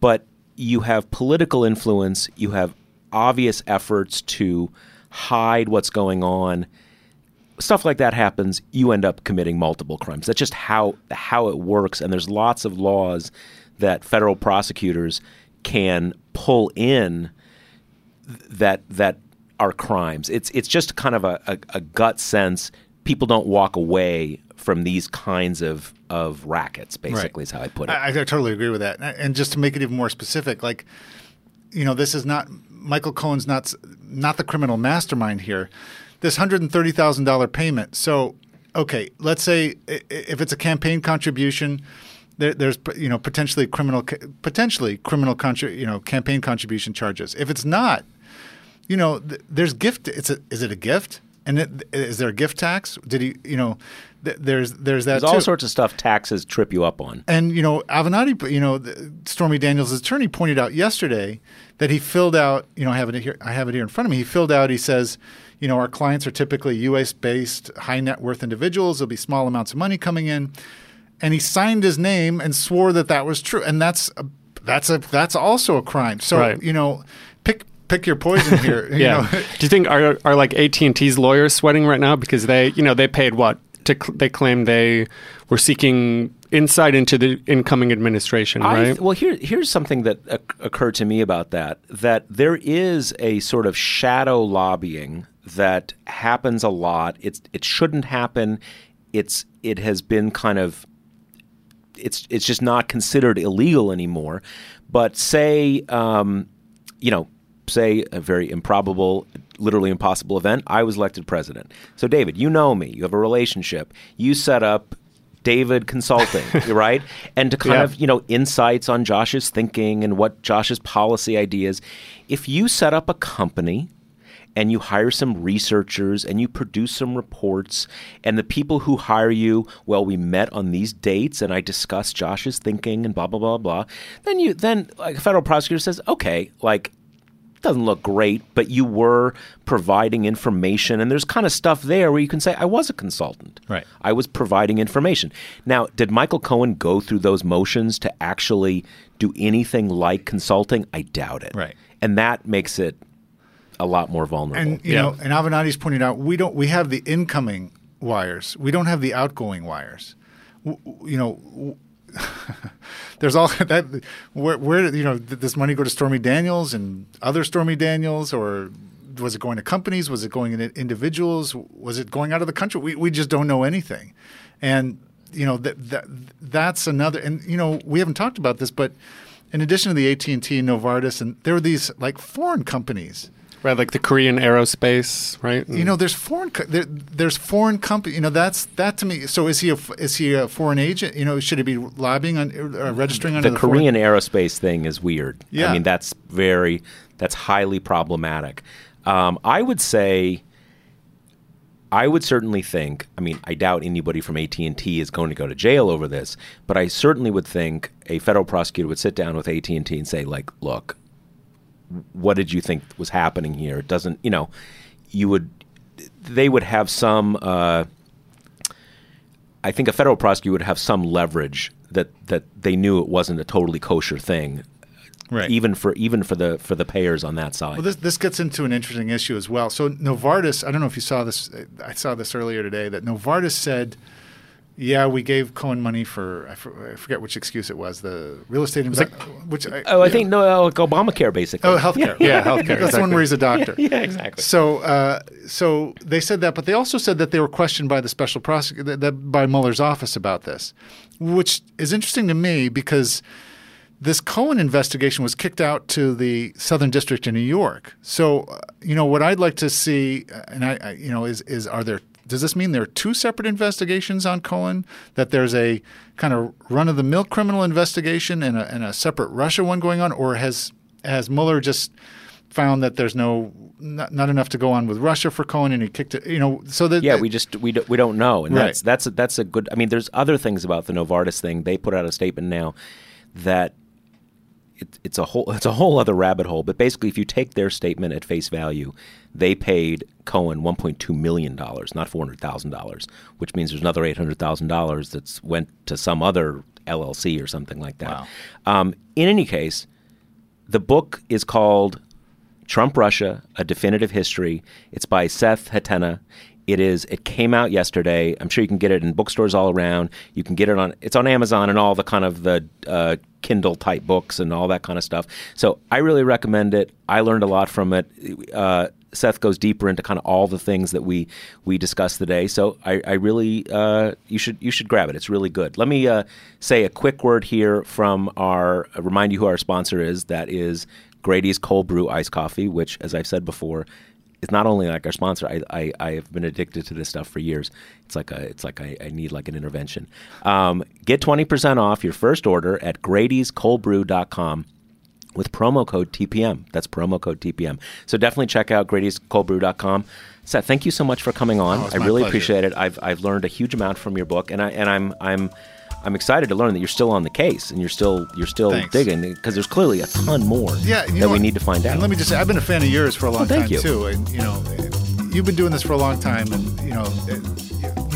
But you have political influence, you have obvious efforts to hide what's going on. Stuff like that happens, you end up committing multiple crimes. That's just how how it works and there's lots of laws that federal prosecutors can pull in that that are crimes. It's it's just kind of a, a, a gut sense. People don't walk away from these kinds of of rackets. Basically, Right. is how I put it. I, I totally agree with that. And just to make it even more specific, like, you know, this is not Michael Cohen's not not the criminal mastermind here. This hundred and thirty thousand dollar payment. So, okay, let's say if it's a campaign contribution, there, there's you know potentially criminal potentially criminal contri- you know campaign contribution charges. If it's not, you know, th- there's gift. It's a, is it a gift? And it, is there a gift tax? Did he, you know, th- there's there's that There's all too. sorts of stuff taxes trip you up on. And you know, Avenatti, you know, Stormy Daniels' attorney pointed out yesterday that he filled out. You know, I have it here. I have it here in front of me. He filled out. He says, you know, our clients are typically U.S.-based, high net worth individuals. There'll be small amounts of money coming in, and he signed his name and swore that that was true. And that's a, that's a that's also a crime. So Right. you know, pick pick your poison here. you Yeah. know. Do you think are are like AT and T's lawyers sweating right now because they you know they paid what to cl- they claim they were seeking insight into the incoming administration, right? th- well, here here's something that oc- occurred to me about that. That there is a sort of shadow lobbying that happens a lot. It's it shouldn't happen. It's it has been kind of it's it's just not considered illegal anymore. But say, um, you know, say a very improbable, literally impossible event. I was elected president. So, David, you know me. You have a relationship. You set up David Consulting, right? And to kind Yeah. of you know insights on Josh's thinking and what Josh's policy ideas. If you set up a company and you hire some researchers and you produce some reports and the people who hire you well we met on these dates and i discussed josh's thinking and blah blah blah blah then you then like a federal prosecutor says okay like doesn't look great but you were providing information and there's kind of stuff there where you can say i was a consultant Right. i was providing information now did michael cohen go through those motions to actually do anything like consulting i doubt it Right. and that makes it a lot more vulnerable And you Yeah. know, and Avenatti's pointed out we don't we have the incoming wires. We don't have the outgoing wires. W- w- you know, w- there's all that where where you know did this money go to Stormy Daniels and other Stormy Daniels or was it going to companies? Was it going to individuals? Was it going out of the country? We we just don't know anything. And you know that that that's another and you know, we haven't talked about this but in addition to the AT&T and Novartis and there were these like foreign companies right, like the Korean aerospace, right? you know, there's foreign co- there, there's foreign company. You know, that's that to me. So is he a f- is he a foreign agent? You know, should he be lobbying on uh, registering under the the, foreign- Korean aerospace thing is weird. Yeah. I mean that's very that's highly problematic. Um, I would say, I would certainly think. I mean, I doubt anybody from AT and T is going to go to jail over this, but I certainly would think a federal prosecutor would sit down with AT and T and say, like, look, what did you think was happening here? It doesn't, you know, you would, they would have some. Uh, I think a federal prosecutor would have some leverage that that they knew it wasn't a totally kosher thing, Right. even for even for the for the payers on that side. Well, this this gets into an interesting issue as well. So Novartis, I don't know if you saw this. I saw this earlier today that Novartis said, "Yeah, we gave Cohen money for I, for, I forget which excuse it was, the real estate invest, which I, oh, I yeah. think no, uh, like Obamacare basically. Oh, healthcare. Yeah, healthcare, That's the one where he's a doctor. yeah, exactly. So, uh, so they said that, but they also said that they were questioned by the special prosecutor, by Mueller's office about this, which is interesting to me because this Cohen investigation was kicked out to the Southern District in New York. So, uh, you know, what I'd like to see, uh, and I, I, you know, is is are there does this mean there are two separate investigations on Cohen? That there's a kind of run of the mill criminal investigation and a, and a separate Russia one going on, or has has Mueller just found that there's no not, not enough to go on with Russia for Cohen, and he kicked it. You know, so that Yeah, we just we don't, we don't know, and Right. that's that's a, that's a good. I mean, there's other things about the Novartis thing. They put out a statement now that it, it's a whole it's a whole other rabbit hole. But basically, if you take their statement at face value, they paid Cohen 1.2 million dollars, not 400 thousand dollars, which means there's another 800 thousand dollars that's went to some other LLC or something like that. Wow. Um, in any case, the book is called Trump Russia: A Definitive History. It's by Seth Hettena. It is. It came out yesterday. I'm sure you can get it in bookstores all around. You can get it on. It's on Amazon and all the kind of the uh, Kindle type books and all that kind of stuff. So I really recommend it. I learned a lot from it. Uh, Seth goes deeper into kind of all the things that we we discussed today. So I, I really uh, you should you should grab it. It's really good. Let me uh, say a quick word here from our uh, remind you who our sponsor is. That is Grady's Cold Brew Ice Coffee, which, as I've said before, is not only like our sponsor. I, I, I have been addicted to this stuff for years. It's like a, it's like I, I need like an intervention. Um, get twenty percent off your first order at Grady'sColdBrew.com with promo code TPM. That's promo code TPM. So definitely check out Grady'sColdBrew.com. Seth, thank you so much for coming on. Oh, I really pleasure. appreciate it. I've I've learned a huge amount from your book, and I and I'm I'm I'm excited to learn that you're still on the case and you're still you're still Thanks. digging because there's clearly a ton more Yeah, that we need to find out. And let me just say, I've been a fan of yours for a long Oh, thank time you. too, and you know, you've been doing this for a long time, and you know,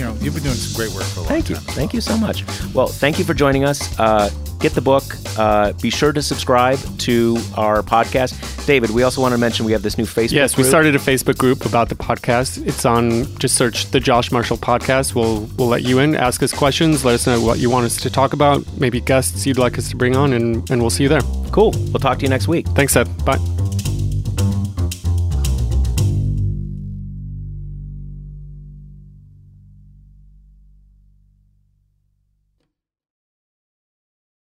know, you've been doing some great work for a long Thank you. time. Thank you so much. Well, thank you for joining us. Uh, get the book. Uh, be sure to subscribe to our podcast. David, we also want to mention we have this new Facebook group. Yes, we started a Facebook group about the podcast. It's on just search the Josh Marshall podcast. We'll we'll let you in, ask us questions, let us know what you want us to talk about, maybe guests you'd like us to bring on, and, and we'll see you there. Cool. We'll talk to you next week. Thanks, Seth. Bye.